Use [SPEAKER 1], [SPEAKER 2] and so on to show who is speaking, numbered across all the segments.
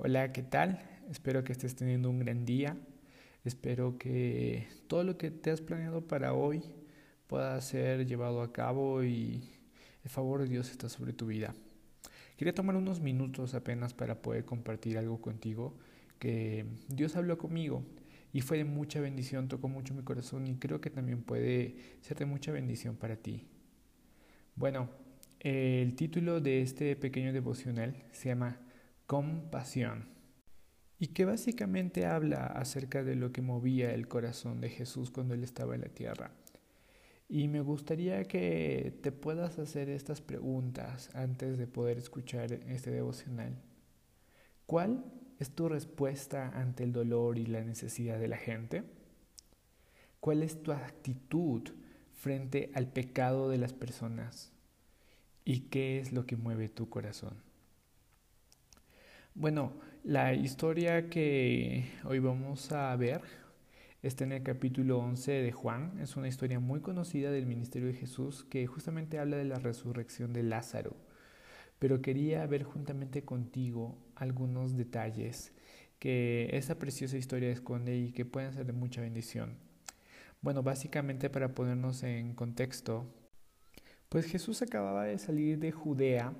[SPEAKER 1] Hola, ¿qué tal? Espero que estés teniendo un gran día. Espero que todo lo que te has planeado para hoy pueda ser llevado a cabo y el favor de Dios está sobre tu vida. Quería tomar unos minutos apenas para poder compartir algo contigo que Dios habló conmigo y fue de mucha bendición, tocó mucho mi corazón y creo que también puede ser de mucha bendición para ti. Bueno, el título de este pequeño devocional se llama compasión y que básicamente habla acerca de lo que movía el corazón de Jesús cuando él estaba en la tierra. Y me gustaría que te puedas hacer estas preguntas antes de poder escuchar este devocional. ¿Cuál es tu respuesta ante el dolor y la necesidad de la gente? ¿Cuál es tu actitud frente al pecado de las personas? ¿Y qué es lo que mueve tu corazón? Bueno, la historia que hoy vamos a ver está en el capítulo 11 de Juan. Es una historia muy conocida del ministerio de Jesús que justamente habla de la resurrección de Lázaro. Pero quería ver juntamente contigo algunos detalles que esa preciosa historia esconde y que pueden ser de mucha bendición. Bueno, básicamente para ponernos en contexto, pues Jesús acababa de salir de Judea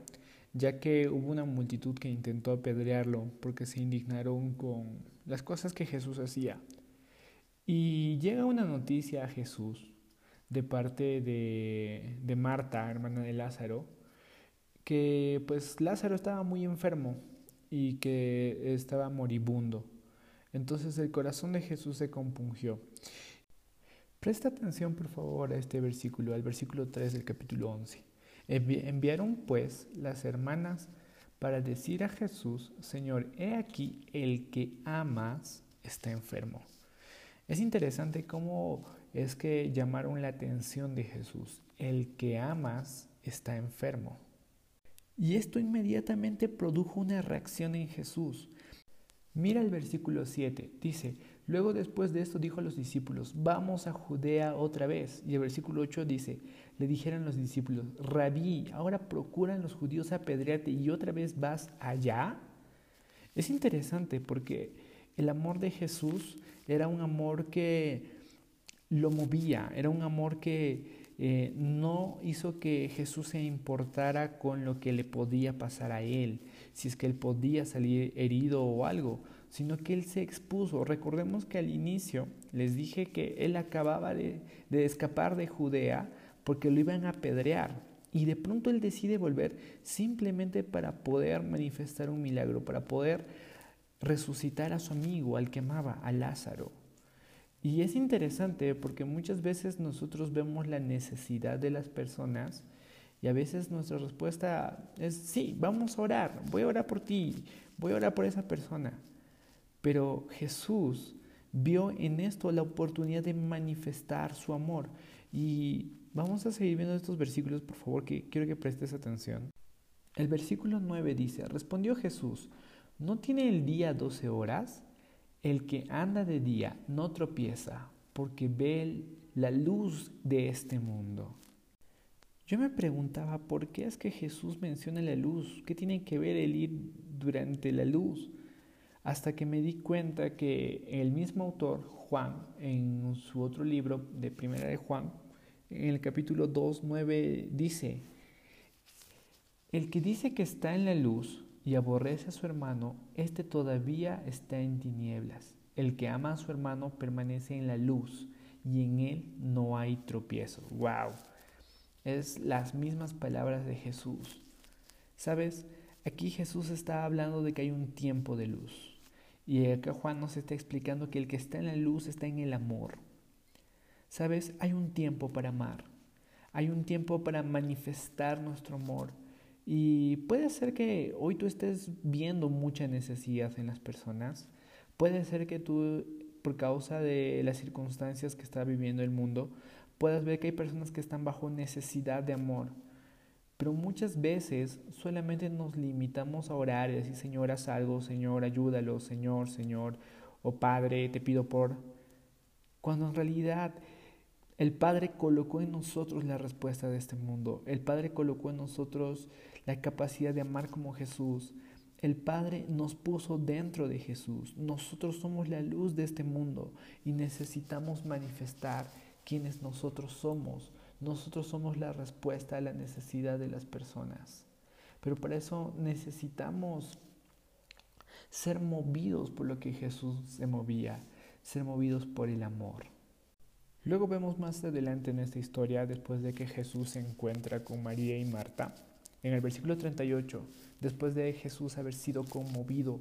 [SPEAKER 1] ya que hubo una multitud que intentó apedrearlo porque se indignaron con las cosas que Jesús hacía. Y llega una noticia a Jesús de parte de, de Marta, hermana de Lázaro, que pues Lázaro estaba muy enfermo y que estaba moribundo. Entonces el corazón de Jesús se compungió. Presta atención por favor a este versículo, al versículo 3 del capítulo 11. Enviaron pues las hermanas para decir a Jesús, Señor, he aquí el que amas está enfermo. Es interesante cómo es que llamaron la atención de Jesús. El que amas está enfermo. Y esto inmediatamente produjo una reacción en Jesús. Mira el versículo 7, dice, luego después de esto dijo a los discípulos, vamos a Judea otra vez. Y el versículo 8 dice, le dijeron los discípulos, rabí, ahora procuran los judíos apedrearte y otra vez vas allá. Es interesante porque el amor de Jesús era un amor que lo movía, era un amor que eh, no hizo que Jesús se importara con lo que le podía pasar a él, si es que él podía salir herido o algo, sino que él se expuso. Recordemos que al inicio les dije que él acababa de, de escapar de Judea, porque lo iban a apedrear. Y de pronto él decide volver simplemente para poder manifestar un milagro, para poder resucitar a su amigo, al que amaba, a Lázaro. Y es interesante porque muchas veces nosotros vemos la necesidad de las personas y a veces nuestra respuesta es, sí, vamos a orar, voy a orar por ti, voy a orar por esa persona. Pero Jesús vio en esto la oportunidad de manifestar su amor. Y Vamos a seguir viendo estos versículos, por favor, que quiero que prestes atención. El versículo 9 dice, respondió Jesús, ¿no tiene el día doce horas? El que anda de día no tropieza, porque ve la luz de este mundo. Yo me preguntaba, ¿por qué es que Jesús menciona la luz? ¿Qué tiene que ver el ir durante la luz? Hasta que me di cuenta que el mismo autor, Juan, en su otro libro de Primera de Juan, en el capítulo 2, 9 dice, el que dice que está en la luz y aborrece a su hermano, éste todavía está en tinieblas. El que ama a su hermano permanece en la luz y en él no hay tropiezo. ¡Wow! Es las mismas palabras de Jesús. ¿Sabes? Aquí Jesús está hablando de que hay un tiempo de luz. Y acá Juan nos está explicando que el que está en la luz está en el amor. Sabes, hay un tiempo para amar, hay un tiempo para manifestar nuestro amor. Y puede ser que hoy tú estés viendo mucha necesidad en las personas. Puede ser que tú, por causa de las circunstancias que está viviendo el mundo, puedas ver que hay personas que están bajo necesidad de amor. Pero muchas veces solamente nos limitamos a orar y decir, Señor, haz algo, Señor, ayúdalo, Señor, Señor, o Padre, te pido por... Cuando en realidad el Padre colocó en nosotros la respuesta de este mundo. El Padre colocó en nosotros la capacidad de amar como Jesús. El Padre nos puso dentro de Jesús. Nosotros somos la luz de este mundo y necesitamos manifestar quienes nosotros somos. Nosotros somos la respuesta a la necesidad de las personas. Pero para eso necesitamos ser movidos por lo que Jesús se movía, ser movidos por el amor. Luego vemos más adelante en esta historia, después de que Jesús se encuentra con María y Marta, en el versículo 38, después de Jesús haber sido conmovido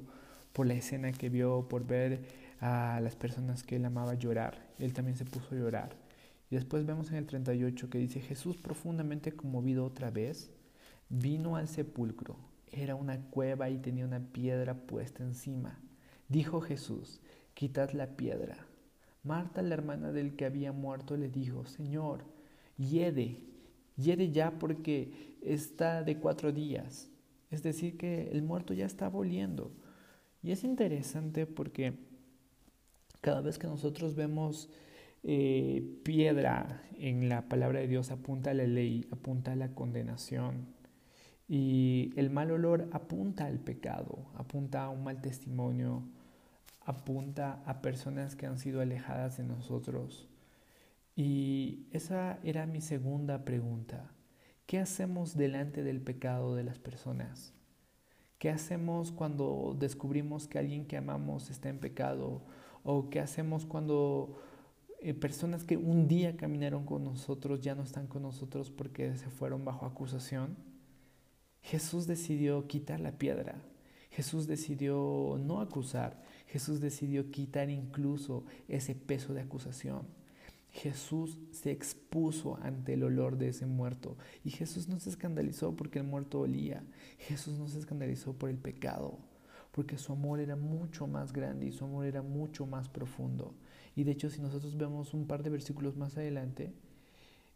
[SPEAKER 1] por la escena que vio, por ver a las personas que él amaba llorar, él también se puso a llorar. Y después vemos en el 38 que dice, Jesús profundamente conmovido otra vez, vino al sepulcro. Era una cueva y tenía una piedra puesta encima. Dijo Jesús, quitad la piedra. Marta, la hermana del que había muerto, le dijo, Señor, hiede, hiede ya porque está de cuatro días. Es decir, que el muerto ya está volviendo. Y es interesante porque cada vez que nosotros vemos eh, piedra en la palabra de Dios apunta a la ley, apunta a la condenación. Y el mal olor apunta al pecado, apunta a un mal testimonio, apunta a personas que han sido alejadas de nosotros. Y esa era mi segunda pregunta. ¿Qué hacemos delante del pecado de las personas? ¿Qué hacemos cuando descubrimos que alguien que amamos está en pecado? ¿O qué hacemos cuando eh, personas que un día caminaron con nosotros ya no están con nosotros porque se fueron bajo acusación? Jesús decidió quitar la piedra. Jesús decidió no acusar. Jesús decidió quitar incluso ese peso de acusación. Jesús se expuso ante el olor de ese muerto y Jesús no se escandalizó porque el muerto olía. Jesús no se escandalizó por el pecado, porque su amor era mucho más grande y su amor era mucho más profundo. Y de hecho, si nosotros vemos un par de versículos más adelante,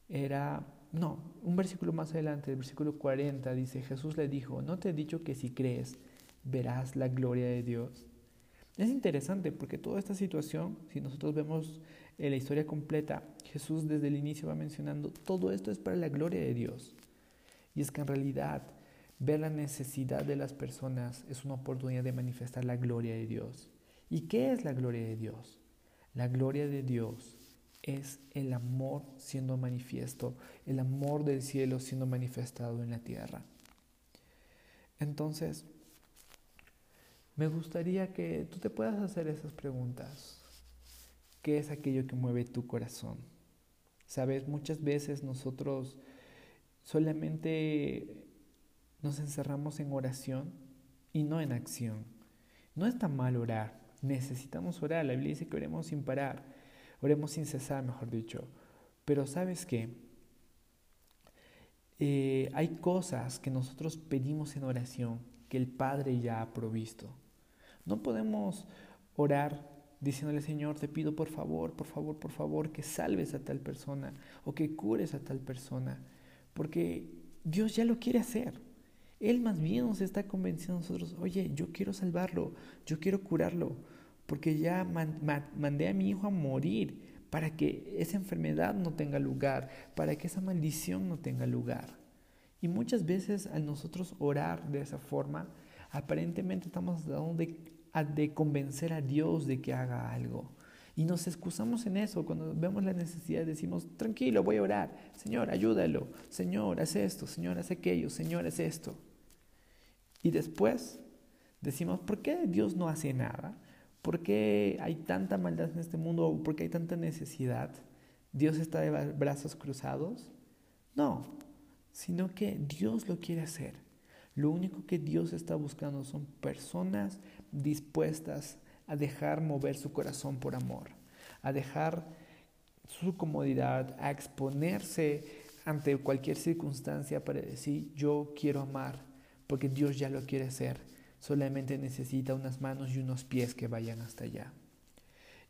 [SPEAKER 1] era, no, un versículo más adelante, el versículo 40, dice, Jesús le dijo, ¿no te he dicho que si crees, verás la gloria de Dios? Es interesante porque toda esta situación, si nosotros vemos en la historia completa, Jesús desde el inicio va mencionando, todo esto es para la gloria de Dios. Y es que en realidad ver la necesidad de las personas es una oportunidad de manifestar la gloria de Dios. ¿Y qué es la gloria de Dios? La gloria de Dios es el amor siendo manifiesto, el amor del cielo siendo manifestado en la tierra. Entonces, me gustaría que tú te puedas hacer esas preguntas. ¿Qué es aquello que mueve tu corazón? Sabes, muchas veces nosotros solamente nos encerramos en oración y no en acción. No está mal orar, necesitamos orar. La Biblia dice que oremos sin parar, oremos sin cesar, mejor dicho. Pero sabes qué? Eh, hay cosas que nosotros pedimos en oración que el Padre ya ha provisto. No podemos orar diciéndole, Señor, te pido por favor, por favor, por favor, que salves a tal persona o que cures a tal persona, porque Dios ya lo quiere hacer. Él más bien nos está convenciendo a nosotros, oye, yo quiero salvarlo, yo quiero curarlo, porque ya mandé a mi hijo a morir para que esa enfermedad no tenga lugar, para que esa maldición no tenga lugar. Y muchas veces al nosotros orar de esa forma, aparentemente estamos tratando de de convencer a Dios de que haga algo. Y nos excusamos en eso. Cuando vemos la necesidad decimos, tranquilo, voy a orar. Señor, ayúdalo. Señor, haz esto. Señor, haz aquello. Señor, haz esto. Y después decimos, ¿por qué Dios no hace nada? ¿Por qué hay tanta maldad en este mundo? ¿Por qué hay tanta necesidad? ¿Dios está de brazos cruzados? No, sino que Dios lo quiere hacer. Lo único que Dios está buscando son personas dispuestas a dejar mover su corazón por amor, a dejar su comodidad, a exponerse ante cualquier circunstancia para decir yo quiero amar, porque Dios ya lo quiere hacer, solamente necesita unas manos y unos pies que vayan hasta allá.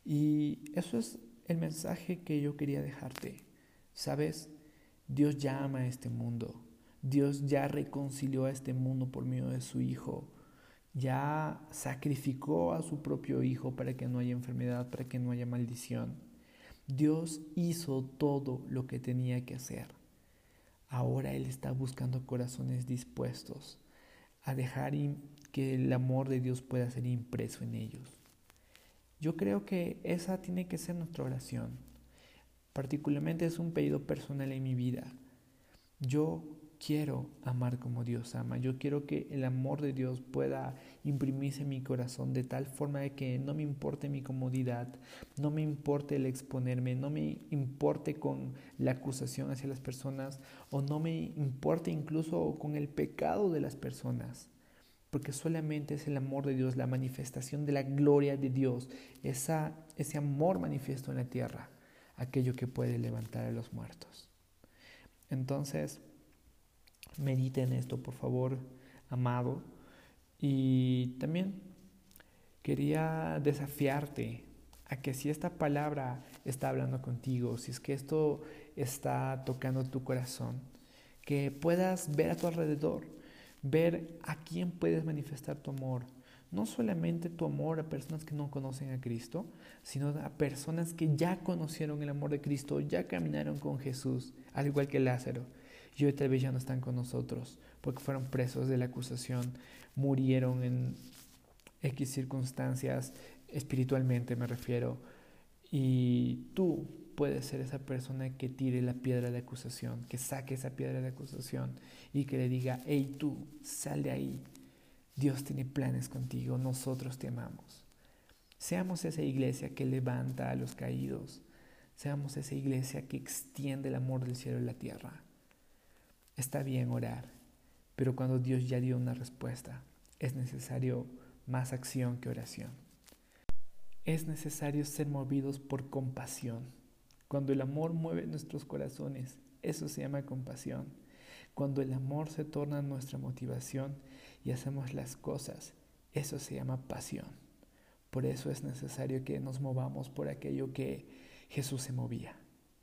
[SPEAKER 1] Y eso es el mensaje que yo quería dejarte. ¿Sabes? Dios ya ama a este mundo. Dios ya reconcilió a este mundo por medio de su Hijo ya sacrificó a su propio Hijo para que no haya enfermedad, para que no haya maldición. Dios hizo todo lo que tenía que hacer. Ahora Él está buscando corazones dispuestos a dejar que el amor de Dios pueda ser impreso en ellos. Yo creo que esa tiene que ser nuestra oración. Particularmente es un pedido personal en mi vida. Yo quiero amar como Dios ama. Yo quiero que el amor de Dios pueda imprimirse en mi corazón de tal forma de que no me importe mi comodidad, no me importe el exponerme, no me importe con la acusación hacia las personas o no me importe incluso con el pecado de las personas. Porque solamente es el amor de Dios, la manifestación de la gloria de Dios, esa, ese amor manifiesto en la tierra, aquello que puede levantar a los muertos. Entonces, Medita en esto, por favor, amado. Y también quería desafiarte a que si esta palabra está hablando contigo, si es que esto está tocando tu corazón, que puedas ver a tu alrededor, ver a quién puedes manifestar tu amor. No solamente tu amor a personas que no conocen a Cristo, sino a personas que ya conocieron el amor de Cristo, ya caminaron con Jesús, al igual que Lázaro y hoy tal vez ya no están con nosotros porque fueron presos de la acusación, murieron en X circunstancias, espiritualmente me refiero, y tú puedes ser esa persona que tire la piedra de acusación, que saque esa piedra de acusación y que le diga, hey tú, sal de ahí, Dios tiene planes contigo, nosotros te amamos. Seamos esa iglesia que levanta a los caídos, seamos esa iglesia que extiende el amor del cielo a la tierra. Está bien orar, pero cuando Dios ya dio una respuesta, es necesario más acción que oración. Es necesario ser movidos por compasión. Cuando el amor mueve nuestros corazones, eso se llama compasión. Cuando el amor se torna nuestra motivación y hacemos las cosas, eso se llama pasión. Por eso es necesario que nos movamos por aquello que Jesús se movía,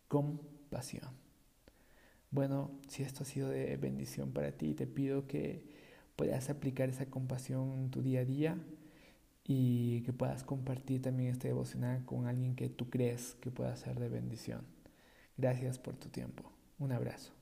[SPEAKER 1] compasión. Bueno, si esto ha sido de bendición para ti, te pido que puedas aplicar esa compasión en tu día a día y que puedas compartir también este devocional con alguien que tú crees que pueda ser de bendición. Gracias por tu tiempo. Un abrazo.